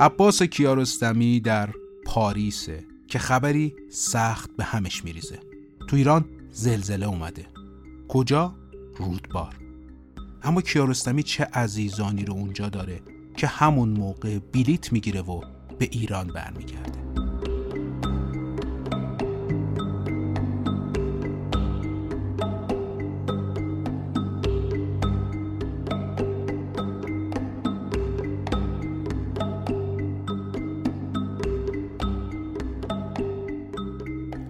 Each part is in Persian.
عباس کیارستمی در پاریسه که خبری سخت به همش میریزه. تو ایران زلزله اومده. کجا؟ رودبار. اما کیارستمی چه عزیزانی رو اونجا داره که همون موقع بلیت می‌گیره و به ایران برمیگرده.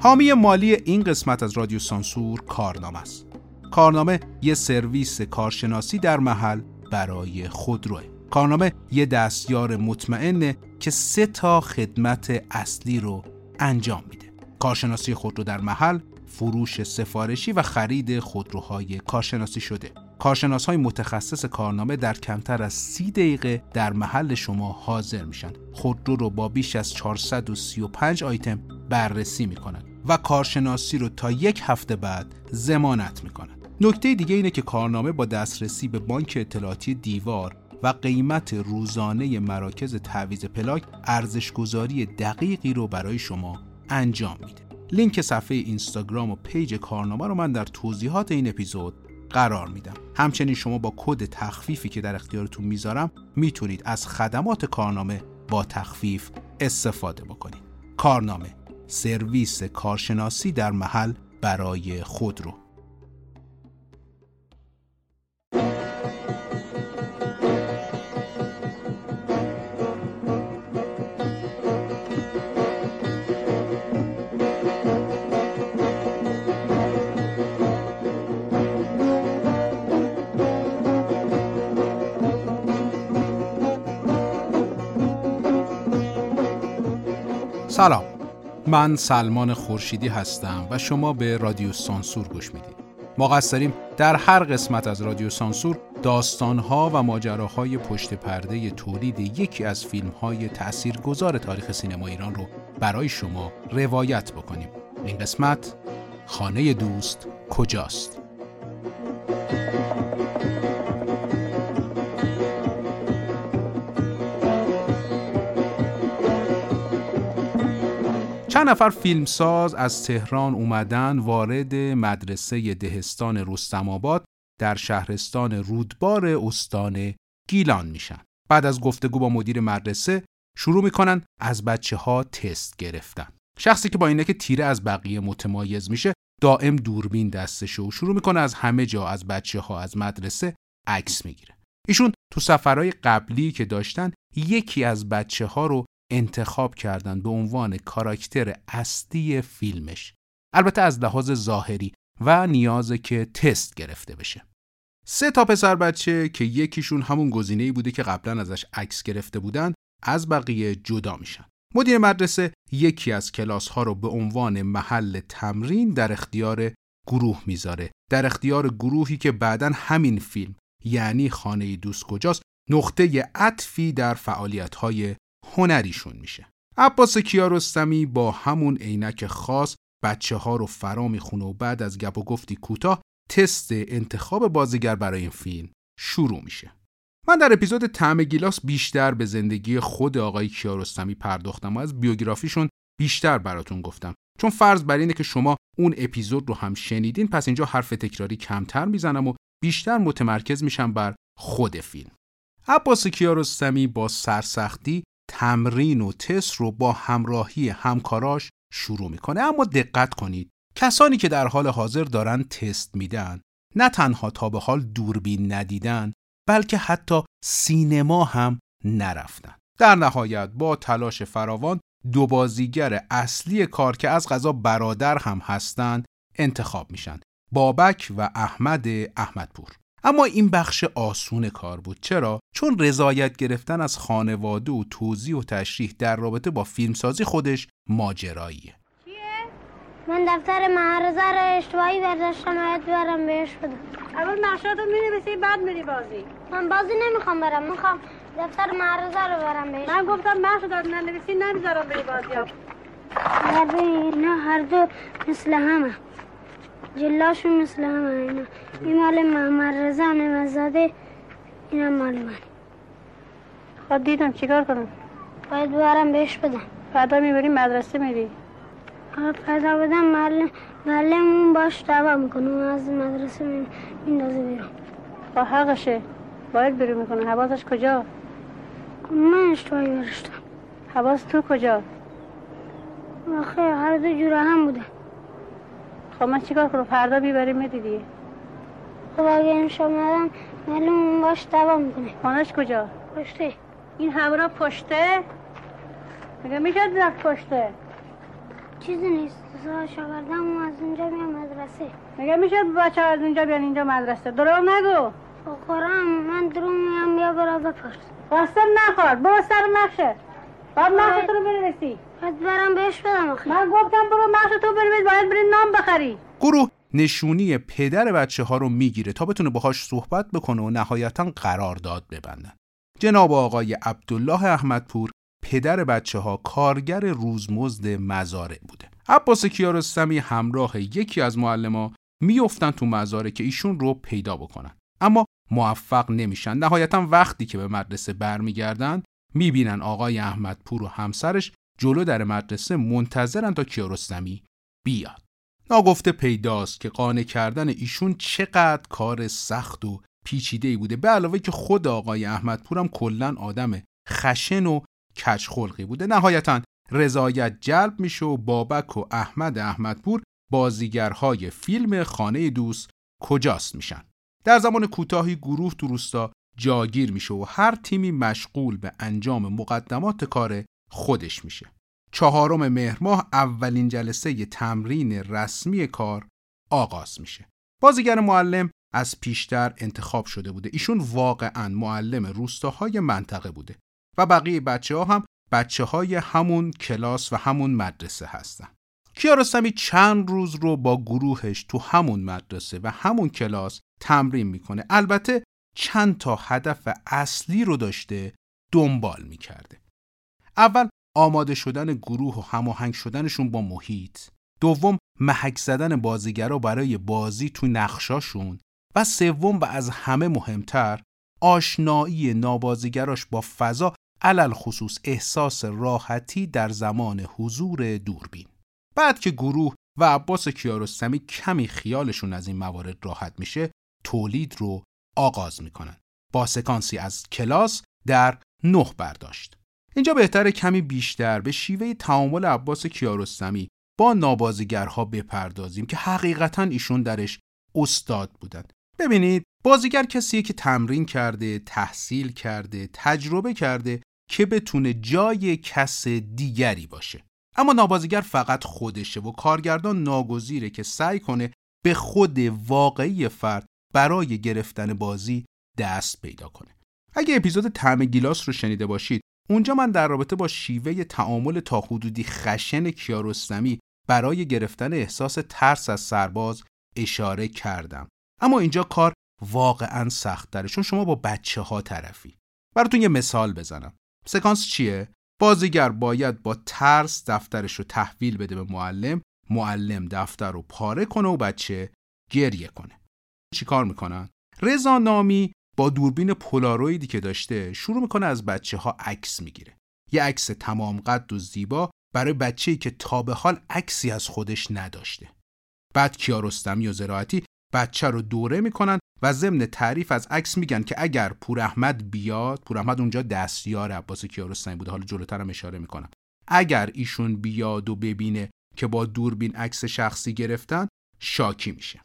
حامی مالی این قسمت از رادیو سانسور کارنامه است. کارنامه یه سرویس کارشناسی در محل برای خودروه. کارنامه یه دستیار مطمئنه که سه تا خدمت اصلی رو انجام میده. کارشناسی خودرو در محل، فروش سفارشی و خرید خودروهای کارشناسی شده. کارشناس های متخصص کارنامه در کمتر از سی دقیقه در محل شما حاضر میشن. خودرو رو با بیش از 435 آیتم بررسی می‌کنن و کارشناسی رو تا یک هفته بعد ضمانت می‌کنن. نکته دیگه اینه که کارنامه با دسترسی به بانک اطلاعاتی دیوار و قیمت روزانه مراکز تعویض پلاک ارزشگذاری دقیقی رو برای شما انجام میده. لینک صفحه اینستاگرام و page کارنامه رو من در توضیحات این اپیزود قرار میدم. همچنین شما با کد تخفیفی که در اختیارتون می‌ذارم می‌تونید از خدمات کارنامه با تخفیف استفاده بکنید. کارنامه سرویس کارشناسی در محل برای خودرو سلام. من سلمان خورشیدی هستم و شما به رادیو سانسور گوش می‌دید. ما قصد داریم در هر قسمت از رادیو سانسور داستانها و ماجراهای پشت پرده تولید یکی از فیلمهای تاثیرگذار تاریخ سینما ایران رو برای شما روایت بکنیم. این قسمت خانه دوست کجاست؟ چند نفر فیلمساز از تهران اومدن وارد مدرسه دهستان رستم آباد در شهرستان رودبار استان گیلان میشن. بعد از گفتگو با مدیر مدرسه شروع می‌کنن از بچه ها تست گرفتن. شخصی که با اینه که تیره از بقیه متمایز میشه دائم دوربین دستشه و شروع می‌کنه از همه جا از بچه ها از مدرسه عکس می‌گیره. ایشون تو سفرهای قبلی که داشتن یکی از بچه ها رو انتخاب کردن به عنوان کاراکتر اصلی فیلمش. البته از لحاظ ظاهری و نیازه که تست گرفته بشه. سه تا پسر بچه که یکیشون همون گزینه‌ای بوده که قبلا ازش عکس گرفته بودن از بقیه جدا میشن. مدیر مدرسه یکی از کلاس ها رو به عنوان محل تمرین در اختیار گروه می‌ذاره. در اختیار گروهی که بعدا همین فیلم یعنی خانه دوست کجاست نقطه عطفی در فعالیت های هنریشون میشه. عباس کیارستمی با همون عینک خاص بچه ها رو فرا می‌خونه و بعد از گپ و گفتی کوتاه تست انتخاب بازیگر برای این فیلم شروع میشه. من در اپیزود تعم گیلاس بیشتر به زندگی خود آقای کیارستمی پرداختم و از بیوگرافیشون بیشتر براتون گفتم. چون فرض بر اینه که شما اون اپیزود رو هم شنیدین پس اینجا حرف تکراری کمتر می‌زنم و بیشتر متمرکز میشم بر خود فیلم. عباس کیارستمی با سرسختی تمرین و تست رو با همراهی همکاراش شروع می‌کنه. اما دقت کنید کسانی که در حال حاضر دارن تست میدن نه تنها تا به حال دوربین ندیدن بلکه حتی سینما هم نرفتن. در نهایت با تلاش فراوان دو بازیگر اصلی کار که از غذا برادر هم هستند انتخاب میشن. بابک و احمد احمدپور. اما این بخش آسون کار بود. چرا؟ چون رضایت گرفتن از خانواده و توضیح و تشریح در رابطه با فیلمسازی خودش ماجراییه. من دفتر معرضه رو اشتباهی برداشتم باید برم بهش بدم. اول نقشات رو می‌نویسی بعد میری بازی. من بازی نمی‌خوام برم می‌خوام دفتر معرضه رو برم بهش. من گفتم نقش داد ننویسی نمی‌ذارم بری بازی. نه هر دو مثل همه. جلاشون مثل همه اینا. این مال محمد رضا نمزاده اینم مال من. خب دیدم چیکار کنم؟ باید ببرم بهش بدم. فردا می‌بری مدرسه میری. فردا بدم معلم معلممون باش دعوا می‌کنه. اون از مدرسه می- میندازه بیرون. با حقشه. باید بری می‌کنه. حواسش کجا؟ من اشتباهی برشتم حواس تو کجا؟ آخه هر دو جوره هم بوده. خب من چیکار کنم؟ فردا می‌بری میدی دیگه. خب اگه امشب ندم معلممون باش دعوا می‌کنه. خانش کجا؟ پشته. این همراه پشته؟ میگه میشه رفت پشته؟ چیزی نیست. و از اونجا میام مدرسه. میگه میشه بچه از اینجا بیان اینجا مدرسه؟ دروغ نگو. با قرآن من درو میام بیا برا بپرس. قسم نخور برو سر نقشه باید نقشه تو رو بنویسی باید برم بهش بدم آخه من گفتم برو نقشه تو بنویس باید بری نام بخری گروه نشونی پدر بچه ها رو می‌گیره تا بتونه باهاش صحبت بکنه و نهایتا قرارداد ببندن. جناب آقای عبدالله احمدپور پدر بچه ها کارگر روزمزد مزارع بوده. عباس کیارستمی همراه یکی از معلما میافتن تو مزارع که ایشون رو پیدا بکنن. اما موفق نمیشن. نهایتا وقتی که به مدرسه برمیگردن می‌بینن آقای احمدپور و همسرش جلو در مدرسه منتظرن تا کیارستمی بیاد. ناگفته پیداست که قانع کردن ایشون چقدر کار سخت و پیچیده بوده. به علاوه که خود آقای احمدپور هم کلا آدم خشن و کچخلقی بوده. نهایتا رضایت جلب میشه و بابک و احمد احمدپور بازیگرهای فیلم خانه دوست کجاست میشن. در زمان کوتاهی گروه تو روستا جاگیر میشه و هر تیمی مشغول به انجام مقدمات کار خودش میشه چهارم مهر ماه اولین جلسه تمرین رسمی کار آغاز میشه. بازیگر معلم از پیشتر انتخاب شده بوده. ایشون واقعا معلم روستاهای منطقه بوده و بقیه بچه ها هم بچه های همون کلاس و همون مدرسه هستن. کیارستمی چند روز رو با گروهش تو همون مدرسه و همون کلاس تمرین می‌کنه. البته چند تا هدف اصلی رو داشته دنبال می‌کرده. اول آماده شدن گروه و هماهنگ شدنشون با محیط. دوم محک زدن بازیگرا برای بازی تو نقشاشون. و سوم و از همه مهمتر آشنایی نابازیگراش با فضا علل خصوص احساس راحتی در زمان حضور دوربین. بعد که گروه و عباس کیارستمی کمی خیالشون از این موارد راحت میشه تولید رو آغاز می‌کنن. با سکانسی از کلاس در نه برداشت. اینجا بهتره کمی بیشتر به شیوه تعامل عباس کیارستمی با نابازیگرها بپردازیم که حقیقتا ایشون درش استاد بودن. ببینید بازیگر کسیه که تمرین کرده تحصیل کرده تجربه کرده که بتونه جای کس دیگری باشه. اما نابازیگر فقط خودشه و کارگردان ناگزیره که سعی کنه به خود واقعی فرد برای گرفتن بازی دست پیدا کنه. اگه اپیزود طعم گیلاس رو شنیده باشید اونجا من در رابطه با شیوه تعامل تا حدودی خشن کیارستمی برای گرفتن احساس ترس از سرباز اشاره کردم. اما اینجا کار واقعا سخت داره چون شما با بچه ها طرفی. براتون یه مثال بزنم. سکانس چیه؟ بازیگر باید با ترس دفترش رو تحویل بده به معلم معلم دفتر رو پاره کنه و بچه گریه کنه. چیکار می‌کنن؟ رضا نامی با دوربین پولارویدی که داشته شروع می‌کنه از بچه ها عکس می‌گیره. یه عکس تمام قد و زیبا برای بچه‌ای که تا به حال عکسی از خودش نداشته. بعد کیارستمی و زراعتی بچه رو دوره می‌کنن و ضمن تعریف از عکس میگن که اگر پور احمد بیاد پور احمد اونجا دستیار عباس کیارستمی بوده. حالا جلوتر هم اشاره می‌کنم. اگر ایشون بیاد و ببینه که با دوربین عکس شخصی گرفتن شاکی میشه.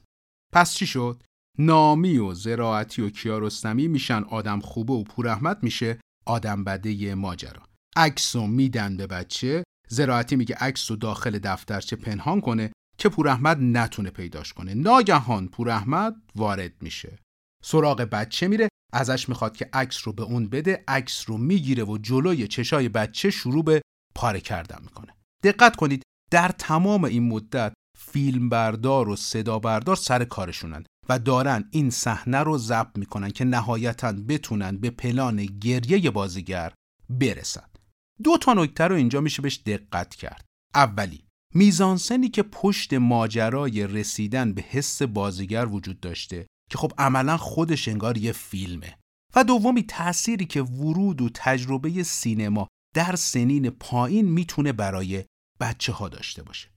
پس چی شد؟ نامی و زراعتی و کیارستمی میشن. آدم خوبه و پور احمد میشه. آدم بده ماجرا. عکس رو میدن به بچه. زراعتی میگه عکس رو داخل دفترچه پنهان کنه که پور احمد نتونه پیداش کنه. ناگهان پور احمد وارد میشه. سراغ بچه میره. ازش می‌خواد که عکس رو به اون بده. عکس رو می‌گیره و جلوی چشای بچه شروع به پاره کردن می‌کنه. دقت کنید در تمام این مدت فیلم بردار و صدا بردار سر کارشونن و دارن این صحنه رو ضبط می‌کنن که نهایتا بتونن به پلان گریه بازیگر برسن. دو تا نکته رو اینجا میشه بهش دقت کرد. اولی میزانسنی که پشت ماجرای رسیدن به حس بازیگر وجود داشته که خب عملا خودش انگار یه فیلمه. و دومی تأثیری که ورود و تجربه سینما در سنین پایین می‌تونه برای بچه ها داشته باشه.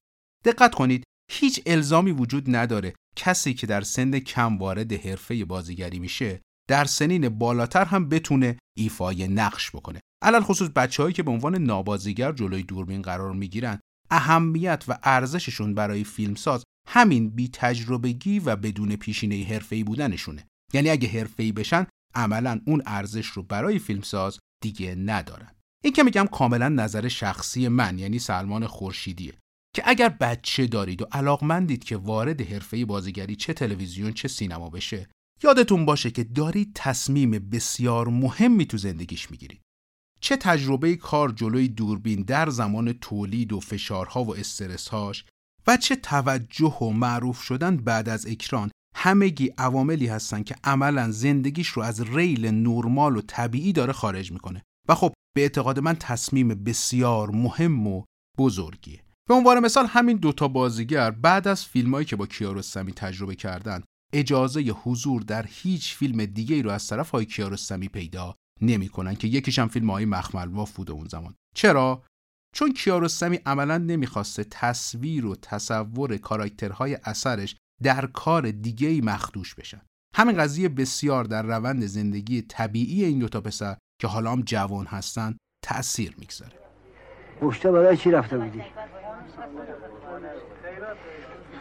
دقت کنید هیچ الزامی وجود نداره کسی که در سن کم وارد حرفه بازیگری میشه در سنین بالاتر هم بتونه ایفای نقش بکنه. علل خصوص بچههایی که به عنوان نابازیگر جلوی دوربین قرار می‌گیرن اهمیت و ارزششون برای فیلمساز همین بی تجربگی و بدون پیشینه حرفه‌ای بودنشونه. یعنی اگه حرفه‌ای بشن عملا اون ارزش رو برای فیلمساز دیگه ندارن. این که میگم کاملا نظر شخصی من یعنی سلمان خورشیدیه. که اگر بچه دارید و علاقمندید که وارد حرفه بازیگری چه تلویزیون چه سینما بشه یادتون باشه که دارید تصمیم بسیار مهمی تو زندگیش می‌گیرید. چه تجربه کار جلوی دوربین در زمان تولید و فشارها و استرسهاش و چه توجه و معروف شدن بعد از اکران همگی عواملی هستن که عملا زندگیش رو از ریل نرمال و طبیعی داره خارج می‌کنه. و خب به اعتقاد من تصمیم بسیار مهم و بزرگیه. به عنوان مثال همین دوتا بازیگر بعد از فیلمایی که با کیارستمی تجربه کردن اجازه حضور در هیچ فیلم دیگه ای رو از طرف های کیارستمی پیدا نمی‌کنن که یکیش هم فیلم های مخمل بوده اون زمان. چرا؟ چون کیارستمی عملا نمی‌خواسته تصویر و تصور کاراکترهای اثرش در کار دیگه ای مخدوش بشن همین قضیه بسیار در روند زندگی طبیعی این دوتا پسر که حالا هم جوان هستن تأثیر می‌گذاره. پشته برای چی رفته بودی؟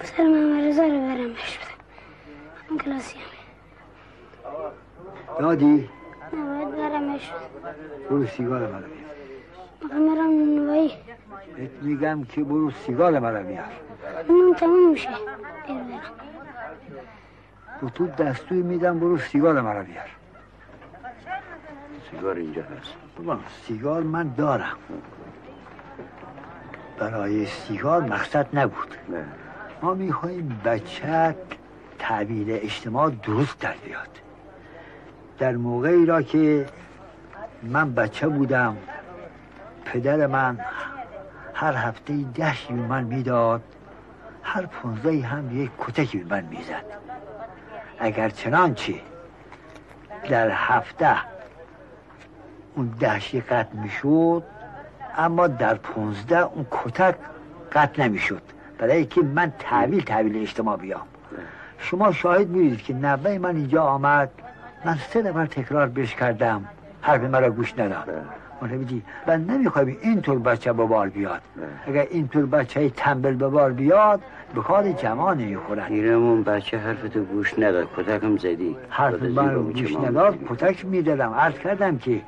سر ممرزه رو برم بش بدم اون کلاسی دادی؟ نه باید برمش برو سیگار مرا بیار می‌خوام برم نونوایی بهت میگم که برو سیگار مرا بیار نون تموم میشه به تو دستوی میدم برو سیگار مرا بیار سیگار اینجا هست بابا سیگار من دارم برای سیگار مقصد نبود. نه. ما می‌خوایم بچه تعبیر اجتماع درست در بیاد. در موقعی را که من بچه بودم پدر من هر هفته دشتی به من می‌داد هر پونزه هم یک کتکی به من می‌زد. اگر چنانچه در هفته اون دهشی قطع می‌شد اما در پونزده اون کتک قطع نمی‌شد. برای که من تحویل تحویل اجتماع بیام. شما شاهد بودید که نوه من اینجا آمد. من سه نفر تکرار بش کردم. حرف مرا گوش نداد متوجهی و نمی‌خوایم اینطور بچه به بار بیاد. اگر اینطور بچه تنبل به بار بیاد به کار جماع نمی‌خورن پیرمون بچه حرفتو گوش نداد کتکم زدی. حرف من گوش نداد. کتک می‌دادم. عرض کردم که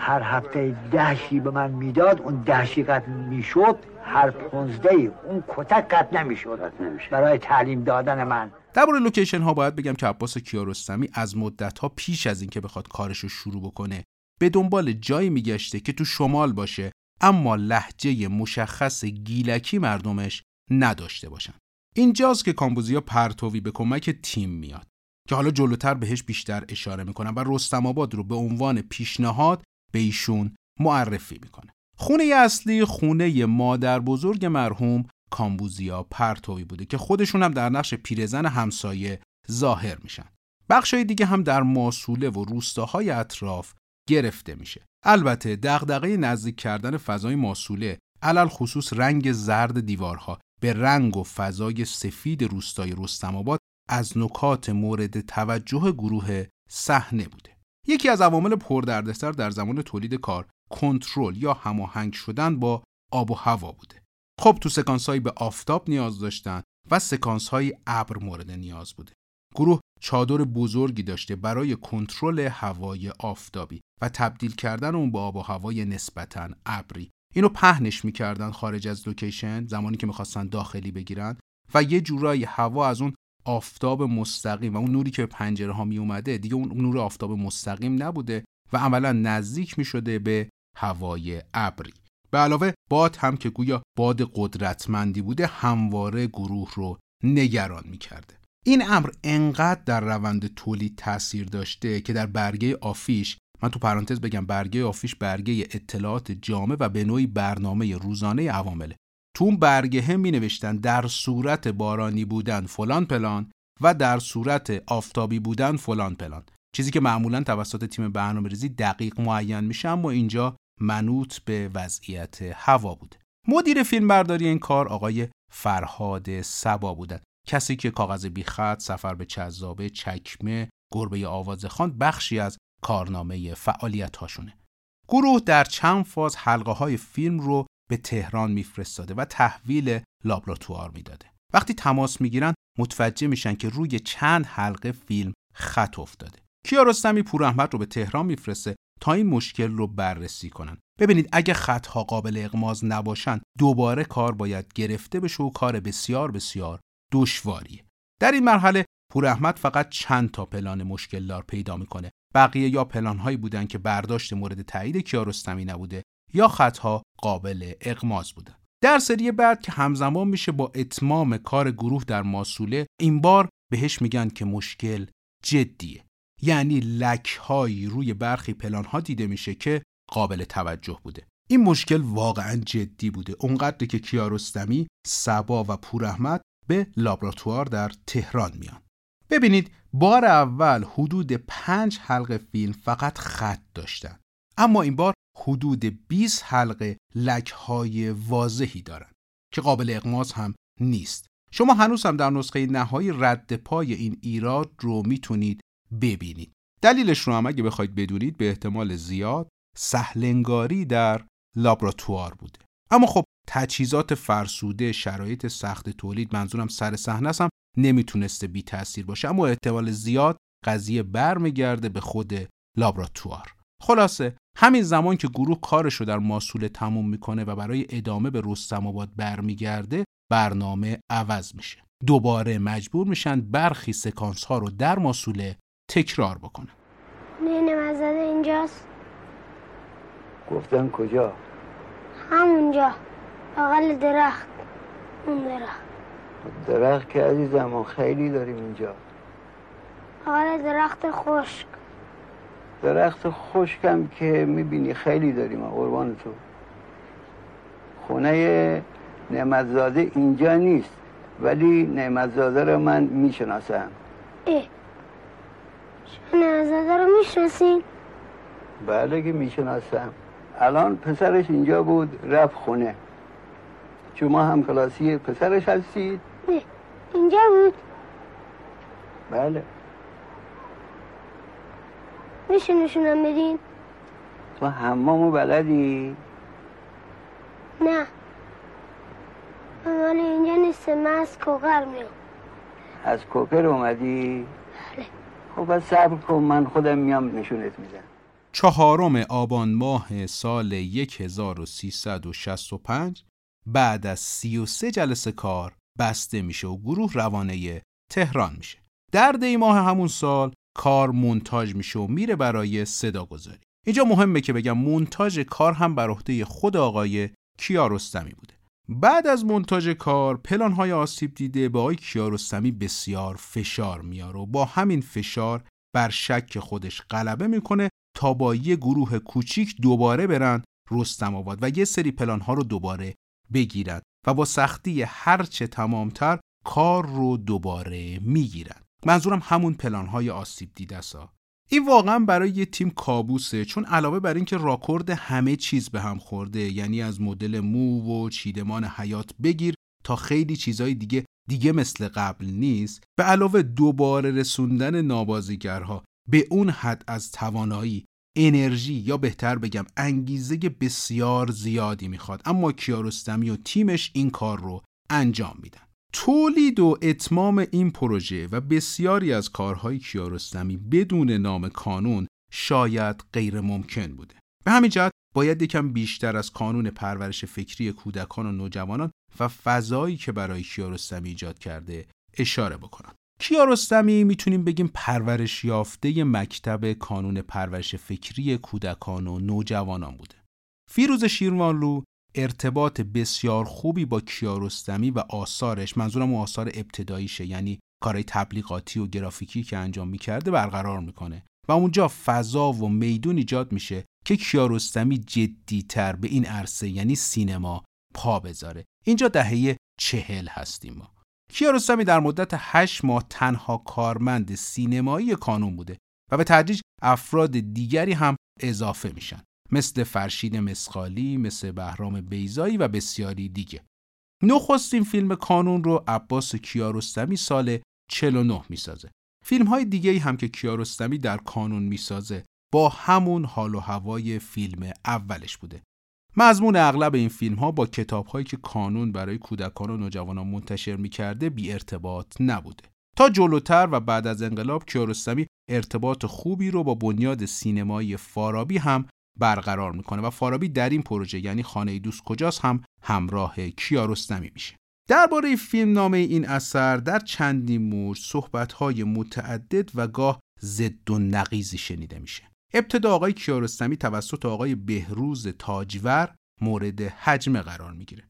هر هفته ده شی به من می‌داد اون ده شی قطع می‌شد هر پونزده اون کتک قطع نمی‌شد. برای تعلیم دادن من. درباره لوکیشن ها باید بگم که عباس کیارستمی از مدت ها پیش از اینکه بخواد کارش رو شروع بکنه به دنبال جایی میگشته که تو شمال باشه اما لحجه مشخص گیلکی مردمش نداشته باشن. اینجاست که کامبوزیا پرتوی به کمک تیم میاد که حالا جلوتر بهش بیشتر اشاره می‌کنم و رستم آباد رو به عنوان پیشنهاد به ایشون معرفی می‌کنه. خونه اصلی خونه مادر بزرگ مرحوم کامبوزیا پرتوی بوده که خودشون هم در نقش پیرزن همسایه ظاهر میشن. بخشای دیگه هم در ماسوله و روستاهای اطراف گرفته میشه. البته دغدغه نزدیک کردن فضای ماسوله علل خصوص رنگ زرد دیوارها به رنگ و فضای سفید روستای رستم آباد از نکات مورد توجه گروه صحنه بوده. یکی از عوامل پردردسر در زمان تولید کار کنترل یا هماهنگ شدن با آب و هوا بوده. خب تو سکانس هایی به آفتاب نیاز داشتن و سکانس های ابر مورد نیاز بوده. گروه چادر بزرگی داشته برای کنترل هوای آفتابی و تبدیل کردن اون به آب و هوای نسبتا ابری. اینو پهنش می‌کردن خارج از لوکیشن زمانی که می‌خواستن داخلی بگیرن و یه جورایی هوا از اون آفتاب مستقیم و اون نوری که به پنجره ها می اومده دیگه اون نور آفتاب مستقیم نبوده و عملا نزدیک می شده به هوای ابری به علاوه باد هم که گویا باد قدرتمندی بوده همواره گروه رو نگران می کرده. این امر انقدر در روند تولید تاثیر داشته که در برگه آفیش من تو پرانتز بگم برگه آفیش برگه اطلاعات جامع و به نوعی برنامه روزانه عوامله تو اون برگه می نوشتن در صورت بارانی بودن فلان پلان و در صورت آفتابی بودن فلان پلان. چیزی که معمولا توسط تیم برنامه ریزی دقیق معین میشه اما اینجا منوط به وضعیت هوا بوده مدیر فیلمبرداری این کار آقای فرهاد سبا بودند کسی که کاغذ بیخط سفر به چذابه چکمه گربه آواز خان بخشی از کارنامه فعالیت هاشونه گروه در چند فاز حلقه های فیلم رو به تهران میفرستاده و تحویل لابراتوار می‌داده. وقتی تماس می‌گیرن متوجه میشن که روی چند حلقه فیلم خط افتاده. کیارستمی پور احمد رو به تهران میفرسته تا این مشکل رو بررسی کنن. ببینید اگه خطها قابل اغماز نباشن دوباره کار باید گرفته بشه و کار بسیار بسیار دشواریه. در این مرحله پور احمد فقط چند تا پلان مشکل دار پیدا می‌کنه. بقیه یا پلان هایی بودن که برداشت مورد تایید کیارستمی نبوده یا خطها قابل اغماز بودن در سری بعد که همزمان میشه با اتمام کار گروه در ماسوله این بار بهش میگن که مشکل جدیه. یعنی لک هایی روی برخی پلان ها دیده میشه که قابل توجه بوده. این مشکل واقعا جدی بوده. اونقدر که کیارستمی، سبا و پور احمد به لابراتوار در تهران میان. ببینید بار اول حدود پنج حلقه فیلم فقط خط داشتن. اما این بار حدود 20 حلقه لک های واضحی دارن که قابل اقماز هم نیست. شما هنوز هم در نسخه نهایی رد پای این ایراد رو می‌تونید ببینید. دلیلش رو هم اگه بخواید بدونید به احتمال زیاد سهلنگاری در لابراتوار بوده. اما خب تجهیزات فرسوده شرایط سخت تولید منظورم سر صحنه هم نمی‌تونسته بی تاثیر باشه. اما احتمال زیاد قضیه برمیگرده به خود لابراتوار. خلاصه همین زمان که گروه کارش رو در ماسوله تموم می‌کنه و برای ادامه به رستم آباد برمیگرده برنامه عوض میشه. دوباره مجبور میشن برخی سکانس ها رو در ماسوله تکرار بکنن. نه مزده اینجاست. گفتن کجا؟ همونجا. بغل درخت. اون درخت. درخت که عزیزم خیلی داریم اینجا. بغل درخت خشک. درخت خشکم که می‌بینی خیلی داریم قربان تو. خونه نعمتزاده اینجا نیست ولی نعمتزاده رو من می‌شناسم. اه. نعمتزاده رو می‌شناسین؟ بله که می‌شناسم. الان پسرش اینجا بود رفت خونه. شما هم کلاسی پسرش هستید؟ نه اینجا بود. بله. میشه نشونم بدین؟ تو حمامو بلدی؟ نه من اینجا نیستم من از کوکر میام از کوکر اومدی؟ بله خب بس صبر کن من خودم میام نشونت میدم چهارم آبان ماه سال 1365 بعد از 33 جلسه کار بسته میشه و گروه روانه تهران میشه. در دی ماه همون سال کار مونتاژ میشه و میره برای صدا گذاری. اینجا مهمه که بگم مونتاژ کار هم بر عهده خود آقای کیارستمی بوده. بعد از مونتاژ کار پلان های آسیب دیده به آقای کیارستمی بسیار فشار میاره و با همین فشار بر شک خودش غلبه می‌کنه تا با یه گروه کوچیک دوباره برن رستم آباد و یه سری پلان ها رو دوباره بگیرن و با سختی هرچه تمامتر کار رو دوباره می‌گیرن منظورم همون پلان های آسیب دیده سا این واقعا برای یه تیم کابوسه چون علاوه بر اینکه راکورد همه چیز به هم خورده یعنی از مدل مو و چیدمان حیات بگیر تا خیلی چیزهای دیگه دیگه مثل قبل نیست به علاوه دوباره رسوندن نابازیگرها به اون حد از توانایی انرژی یا بهتر بگم انگیزه بسیار زیادی می‌خواد. اما کیارستمی و تیمش این کار رو انجام میدن. تولید و اتمام این پروژه و بسیاری از کارهای کیارستمی بدون نام کانون شاید غیر ممکن بوده. به همین جهت باید یکم بیشتر از کانون پرورش فکری کودکان و نوجوانان و فضایی که برای کیارستمی ایجاد کرده اشاره بکنم کیارستمی می‌تونیم بگیم پرورش یافته مکتب کانون پرورش فکری کودکان و نوجوانان بوده. فیروز شیروانلو ارتباط بسیار خوبی با کیارستمی و آثارش منظورم آثار ابتداییشه یعنی کارهای تبلیغاتی و گرافیکی که انجام می‌کرده برقرار می‌کنه. و اونجا فضا و میدون ایجاد میشه که کیارستمی جدیتر به این عرصه یعنی سینما پا بذاره. اینجا دهه چهل هستیم ما. کیارستمی در مدت هشت ماه تنها کارمند سینمایی کانون بوده و به تدریج افراد دیگری هم اضافه میشن. مثل فرشید مسخالی، مثل بهرام بیزایی و بسیاری دیگه. نخستین فیلم کانون رو عباس کیارستمی سال 49 می‌سازه. فیلم های دیگه هم که کیارستمی در کانون می‌سازه با همون حال و هوای فیلم اولش بوده. مضمون اغلب این فیلم ها با کتاب هایی که کانون برای کودکان و نوجوانان منتشر می‌کرده بی ارتباط نبوده. تا جلوتر و بعد از انقلاب کیارستمی ارتباط خوبی رو با بنیاد سینمایی فارابی هم برقرار می‌کنه و فارابی در این پروژه یعنی خانه دوست کجاست هم همراه کیارستمی میشه. درباره فیلم نامه این اثر در چندین مورد صحبت‌های متعدد و گاه ضد و نقیزی شنیده میشه. ابتدا آقای کیارستمی توسط آقای بهروز تاجور مورد حجمه قرار می‌گیره.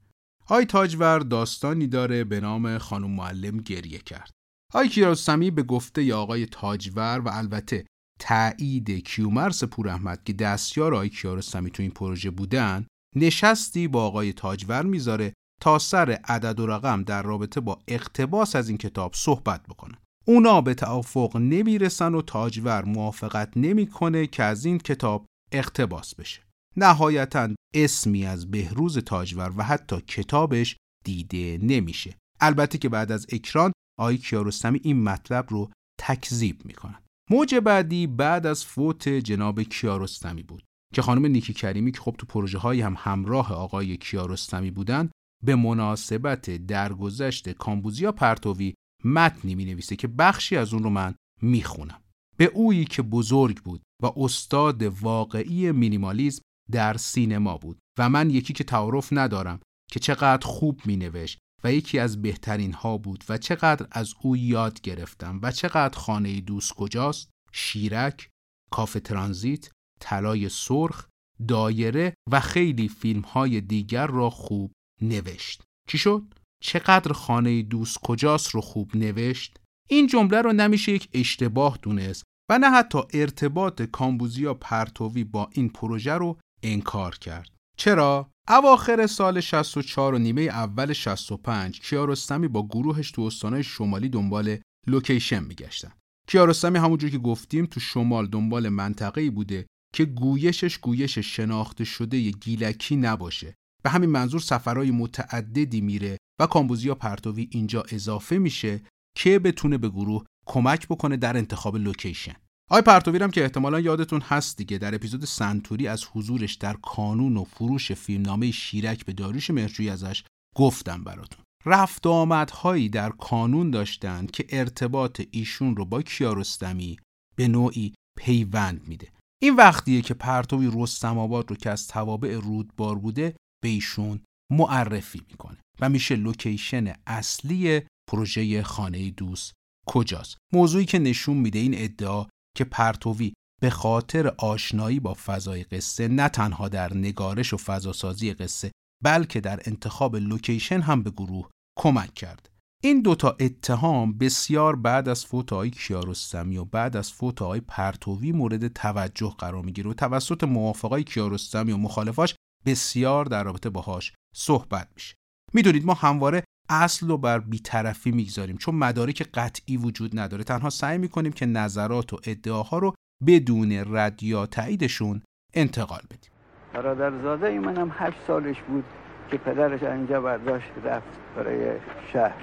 آقای تاجور داستانی داره به نام خانم معلم گریه کرد. آقای کیارستمی به گفته ی آقای تاجور و البته تایید کیومرس پوراحمد که دستیار آقای کیارستمی تو این پروژه بودن نشستی با آقای تاجور می‌ذاره تا سر عدد و رقم در رابطه با اقتباس از این کتاب صحبت بکنن اونا به توافق نمی‌رسن و تاجور موافقت نمی‌کنه که از این کتاب اقتباس بشه. نهایتا اسمی از بهروز تاجور و حتی کتابش دیده نمیشه. البته که بعد از اکران آقای کیارستمی این مطلب رو تکذیب می‌کنن موج بعدی بعد از فوت جناب کیارستمی بود که خانم نیکی کریمی که خب تو پروژه های هم همراه آقای کیارستمی بودن به مناسبت درگذشت کامبوزیا پرتوی متنی می نویسه که بخشی از اون رو من می خونم. به اویی که بزرگ بود و استاد واقعی مینیمالیزم در سینما بود و من یکی که تعارف ندارم که چقدر خوب می نوشت و یکی از بهترین ها بود و چقدر از او یاد گرفتم و چقدر خانه دوست کجاست؟ شیرک کاف ترانزیت طلای سرخ دایره و خیلی فیلم های دیگر را خوب نوشت. چی شد؟ چقدر خانه دوست کجاست رو خوب نوشت؟ این جمله رو نمیشه یک اشتباه دونست و نه حتی ارتباط کامبوزیا پرتوی با این پروژه رو انکار کرد. چرا اواخر سال 64 و نیمه اول 65 کیارستمی با گروهش تو استانهای شمالی دنبال لوکیشن میگشتن. کیارستمی همونجور که گفتیم تو شمال دنبال منطقه‌ای بوده که گویشش گویش شناخته شده گیلکی نباشه. به همین منظور سفرهای متعددی میره و کامبوزیا پرتوی اینجا اضافه میشه که بتونه به گروه کمک بکنه در انتخاب لوکیشن. آقای پرتویرم که احتمالا یادتون هست دیگه در اپیزود سنتوری از حضورش در کانون و فروش فیلمنامه شیرک به داریوش مهرجویی ازش گفتم براتون. رفت آمدهایی در کانون داشتند که ارتباط ایشون رو با کیارستمی به نوعی پیوند میده. این وقتیه که پرتوی رستم آباد رو که از توابع رودبار بوده به ایشون معرفی می‌کنه و میشه لوکیشن اصلی پروژه خانه دوست کجاست. موضوعی که نشون میده این ادعا که پرتوی به خاطر آشنایی با فضای قصه نه تنها در نگارش و فضاسازی قصه بلکه در انتخاب لوکیشن هم به گروه کمک کرد. این دوتا اتهام بسیار بعد از فوت آقای کیارستمی و بعد از فوت آقای پرتوی مورد توجه قرار می‌گیره و توسط موافقای کیارستمی و مخالفاش بسیار در رابطه باهاش صحبت میشه. می‌دونید ما همواره اصل رو بر بیطرفی می‌گذاریم. چون مدارک قطعی وجود نداره. تنها سعی می‌کنیم که نظرات و ادعاها رو بدون رد یا تاییدشون انتقال بدیم. برادرزاده ای منم هشت سالش بود که پدرش اینجا برداشت رفت برای شهر.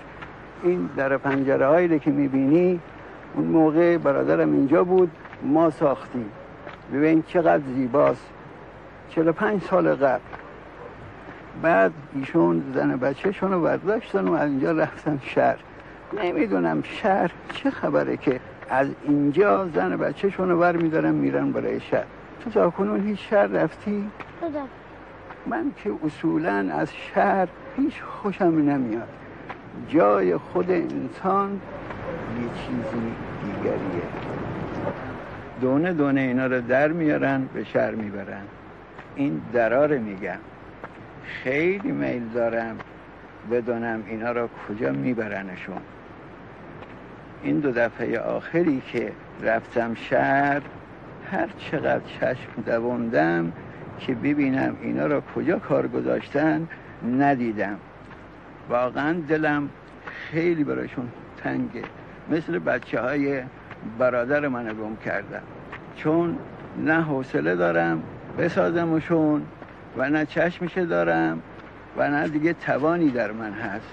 این در پنجره هایی که می‌بینی اون موقع برادرم اینجا بود ما ساختیم. ببین چقدر زیباست. 45 سال قبل. بعد ایشون زن بچهشون رو برداشتن و از اینجا رفتن شهر. نمی‌دونم شهر چه خبره که از اینجا زن بچهشون رو بر میدارن میرن برای شهر. تو تا کنون هیچ شهر رفتی؟ من که اصولا از شهر هیچ خوشم نمیاد. جای خود انسان یه چیزی دیگریه. دونه دونه اینا رو در میارن به شهر می‌برن. این دراره میگم. خیلی میل دارم بدونم اینا را کجا میبرنشون. این دو دفعه آخری که رفتم شهر هر چقدر چشم دووندم که ببینم اینا را کجا کار گذاشتن ندیدم. واقعا دلم خیلی براشون تنگه. مثل بچه های برادر من گم کردم چون نه حوصله دارم بسازمشون و نه چشمشه دارم و نه دیگه توانی در من هست.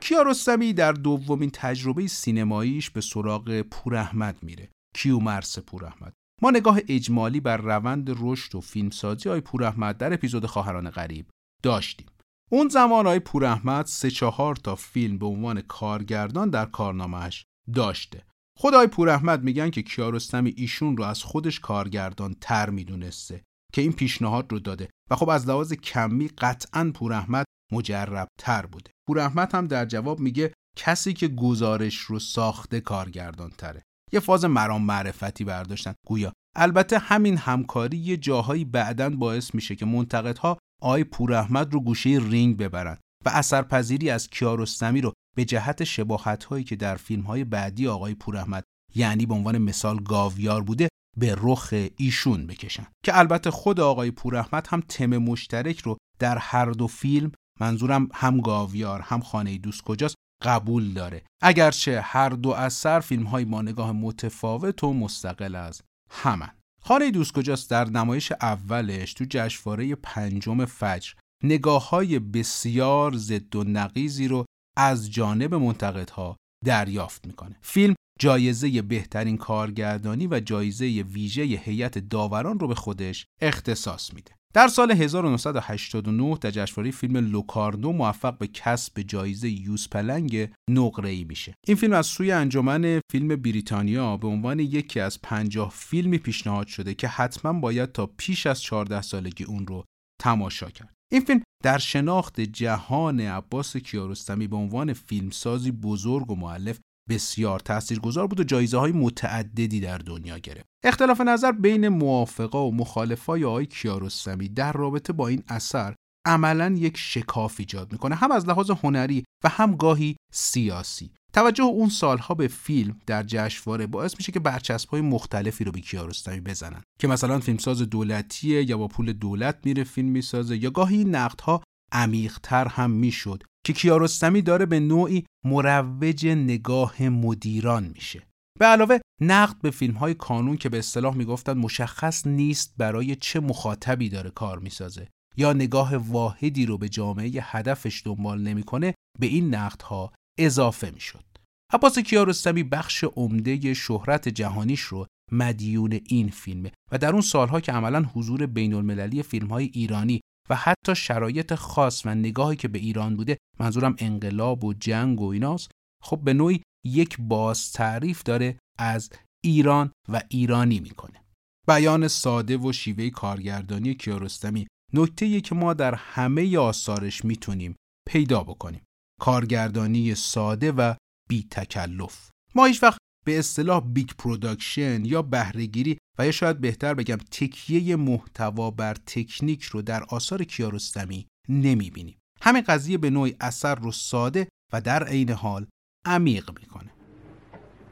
کیارستمی در دومین تجربه سینماییش به سراغ پوراحمد میره. کیومرس پوراحمد. ما نگاه اجمالی بر روند رشد و فیلمسازی های پوراحمد در اپیزود خواهران غریب داشتیم. اون زمان های پوراحمد سه چهار تا فیلم به عنوان کارگردان در کارنامهش داشته. خدای پوراحمد میگن که کیارستمی ایشون رو از خودش کارگردان تر می‌دونسته. که این پیشنهاد رو داده. و خب از لحاظ کمی قطعا پوراحمد مجرب تر بوده. پوراحمد هم در جواب میگه کسی که گزارش رو ساخته کارگردان تره یه فاز مرام معرفتی برداشتن. گویا البته همین همکاری یه جاهایی بعدا باعث میشه که منتقدها آی پوراحمد رو گوشه رینگ ببرن و اثرپذیری از کیارستمی رو به جهت شباهت هایی که در فیلم های بعدی آقای پوراحمد یعنی به عنوان مثال گاویار بوده به رخ ایشون بکشن. که البته خود آقای پوراحمد هم تم مشترک رو در هر دو فیلم منظورم هم گاویار هم خانه دوست کجاست قبول داره. اگرچه هر دو اثر فیلم های با نگاه متفاوت و مستقل از همن. خانه دوست کجاست در نمایش اولش تو جشنواره پنجم فجر نگاه های بسیار ضد و نقیزی رو از جانب منتقدها دریافت می‌کنه. فیلم جایزه بهترین کارگردانی و جایزه ویژه هیئت داوران رو به خودش اختصاص میده در سال 1989 در جشنواره فیلم لوکاردو موفق به کسب جایزه یوز پلنگ نقره‌ای میشه. این فیلم از سوی انجمن فیلم بریتانیا به عنوان یکی از 50 فیلمی پیشنهاد شده که حتما باید تا پیش از 14 سالگی اون رو تماشا کرد. این فیلم در شناخت جهان عباس کیارستمی به عنوان فیلمسازی بزرگ و معلف بسیار تاثیرگذار بود و جایزه های متعددی در دنیا گرفت. اختلاف نظر بین موافقا و مخالفای آقای کیارستمی در رابطه با این اثر عملا یک شکاف ایجاد می‌کنه هم از لحاظ هنری و هم گاهی سیاسی. توجه اون سالها به فیلم در جشنواره باعث میشه که برچسب های مختلفی رو به کیارستمی بزنن. که مثلا فیلمساز دولتیه یا با پول دولت میره فیلم می‌سازه یا گاهی نقدها عمیقتر هم می‌شد. که کیارستمی داره به نوعی مروج نگاه مدیران میشه به علاوه نقد به فیلم های کانون که به اصطلاح می‌گفتند مشخص نیست برای چه مخاطبی داره کار می‌سازه یا نگاه واحدی رو به جامعه هدفش دنبال نمی‌کنه به این نقدها اضافه می‌شد. عباس کیارستمی بخش عمده شهرت جهانیش رو مدیون این فیلمه و در اون سالها که عملا حضور بین المللی فیلم های ایرانی و حتی شرایط خاص و نگاهی که به ایران بوده منظورم انقلاب و جنگ و ایناست خب به نوعی یک باز تعریف داره از ایران و ایرانی می‌کنه. بیان ساده و شیوه کارگردانی کیارستمی نکته که ما در همه آثارش می‌تونیم پیدا بکنیم. کارگردانی ساده و بی تکلف ما هیچ وقت به اصطلاح big production یا بهرهگیری و یا شاید بهتر بگم تکیه محتوا بر تکنیک رو در آثار کیارستمی نمی‌بینیم. همین قضیه به نوعی اثر رو ساده و در عین حال عمیق می‌کنه.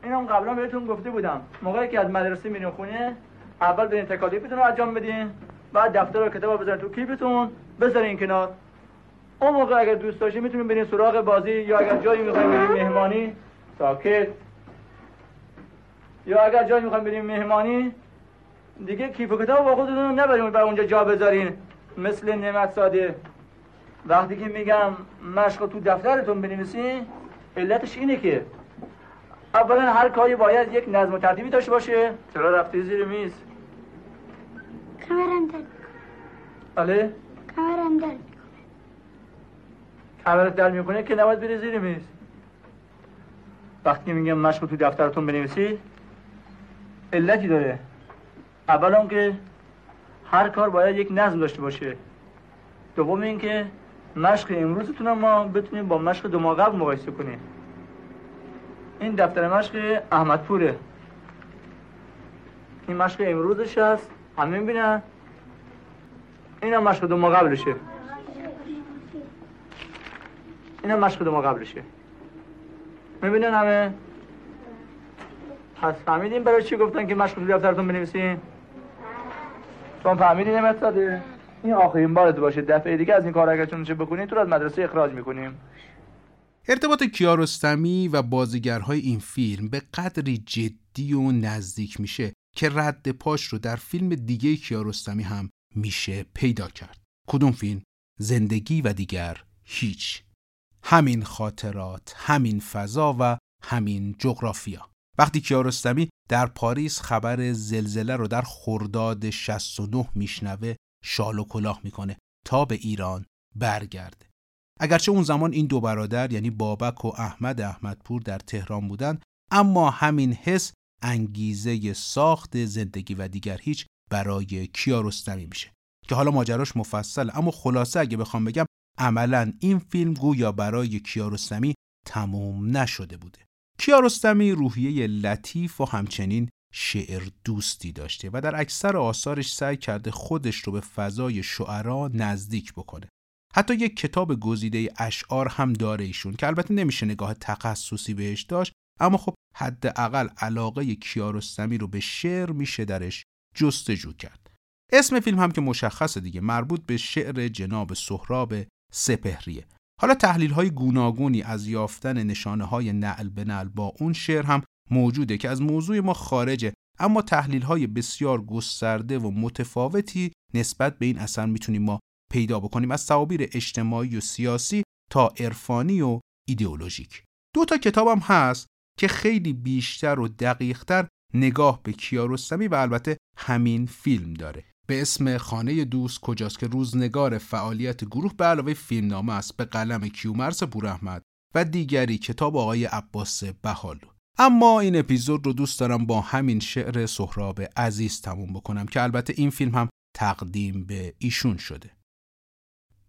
اینم قبلا بهتون گفته بودم. موقعی که از مدرسه میرین خونه اول برین تکالیفتون رو انجام بدین بعد دفتر و کتاب بذارین تو کیفتون بذارین کنار. اون موقع اگر دوست داشتین می‌تونین برین سراغ بازی یا اگر جایی می‌خواین برین مهمانی ساکت. یا اگر جایی می‌خواین برین مهمانی دیگه کیف و کتاب با خودتون نبرین و اونجا جا بذارین. مثل نعمت ساده. وقتی که میگم مشق تو دفترتون بنویسین علتش اینه که اولا هر کاری باید یک نظم و ترتیبی داشته باشه. چرا رفتی زیر میز؟ کمرم درد بله؟ کمرم درد کمرت در می‌کنه که نباید بری زیر میز. وقتی میگم مشق تو دفترتون بنویسی علتی داره. اولا که هر کار باید یک نظم داشته باشه. دوم اینکه مشق امروزتون ما بتونیم با مشق دو ماه قبل مقایسه کنیم. این دفتر مشق احمد پوره این مشق امروزش هست. همه می‌بینن. این هم مشق دو ماه قبلشه. این هم مشق دو ماه قبلشه. می‌بینن همه؟ پس فهمیدین برای چی گفتن که تو دفترتون بنویسین؟ شما فهمیدین ساده این آخرین بارت باشه. دفعه دیگه از این کار اگر چون بکنین تو رو از مدرسه اخراج می‌کنیم. ارتباط کیارستمی و بازیگرهای این فیلم به قدری جدی و نزدیک میشه که رد پاش رو در فیلم دیگه کیارستمی هم میشه پیدا کرد. کدوم فیلم؟ زندگی و دیگر هیچ. همین خاطرات همین فضا و همین جغرافیا. وقتی کیارستمی در پاریس خبر زلزله رو در خرداد 69 میشنوه شال و کلاه می‌کنه تا به ایران برگرده اگرچه اون زمان این دو برادر یعنی بابک و احمد احمدپور در تهران بودن اما همین حس انگیزه ساخت زندگی و دیگر هیچ برای کیارستمی میشه. که حالا ماجراش مفصل اما خلاصه اگه بخوام بگم عملا این فیلم گویا برای کیارستمی تموم نشده بوده. کیارستمی روحیه لطیف و همچنین شعر دوستی داشته و در اکثر آثارش سعی کرده خودش رو به فضای شعرا نزدیک بکنه. حتی یک کتاب گزیده اشعار هم داره ایشون که البته نمیشه نگاه تخصصی بهش داشت اما خب حداقل علاقه کیارستمی رو به شعر میشه درش جستجو کرد. اسم فیلم هم که مشخصه دیگه مربوط به شعر جناب سهراب سپهریه. حالا تحلیل های گوناگونی از یافتن نشانه های نعل به نعل با اون شعر هم موجوده که از موضوع ما خارجه اما تحلیل های بسیار گسترده و متفاوتی نسبت به این اثر می‌تونیم ما پیدا بکنیم از تعابیر اجتماعی و سیاسی تا عرفانی و ایدئولوژیک. دو تا کتابم هست که خیلی بیشتر و دقیقتر نگاه به کیارستمی و البته همین فیلم داره. به اسم خانه دوست کجاست که روزنگار فعالیت گروه به علاوه فیلمنامه است. به قلم کیومرس بورحمد و دیگری کتاب آقای عباس بهالو اما این اپیزود رو دوست دارم با همین شعر سهراب عزیز تموم بکنم که البته این فیلم هم تقدیم به ایشون شده.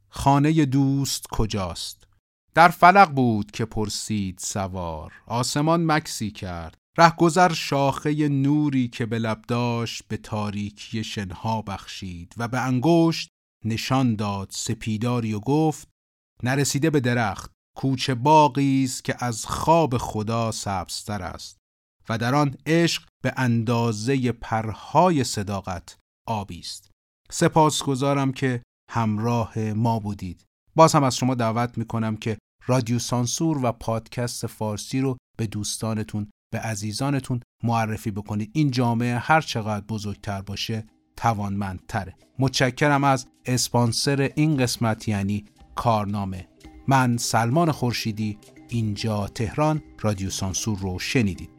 خانه دوست کجاست؟ در فلق بود که پرسید سوار. آسمان مکسی کرد. رهگذر شاخه نوری که به لب داشت به تاریکی شنها بخشید و به انگشت نشان داد سپیداری و گفت نرسیده به درخت کوچه باقی است که از خواب خدا سبزتر است و در آن عشق به اندازه پرهای صداقت آبی است. سپاسگزارم که همراه ما بودید. باز هم از شما دعوت می‌کنم که رادیو سانسور و پادکست فارسی رو به دوستانتون به عزیزانتون معرفی بکنید. این جامعه هر چقدر بزرگتر باشه توانمندتره. متشکرم از اسپانسر این قسمت یعنی کارنامه. من سلمان خورشیدی اینجا تهران رادیو سانسور رو شنیدید.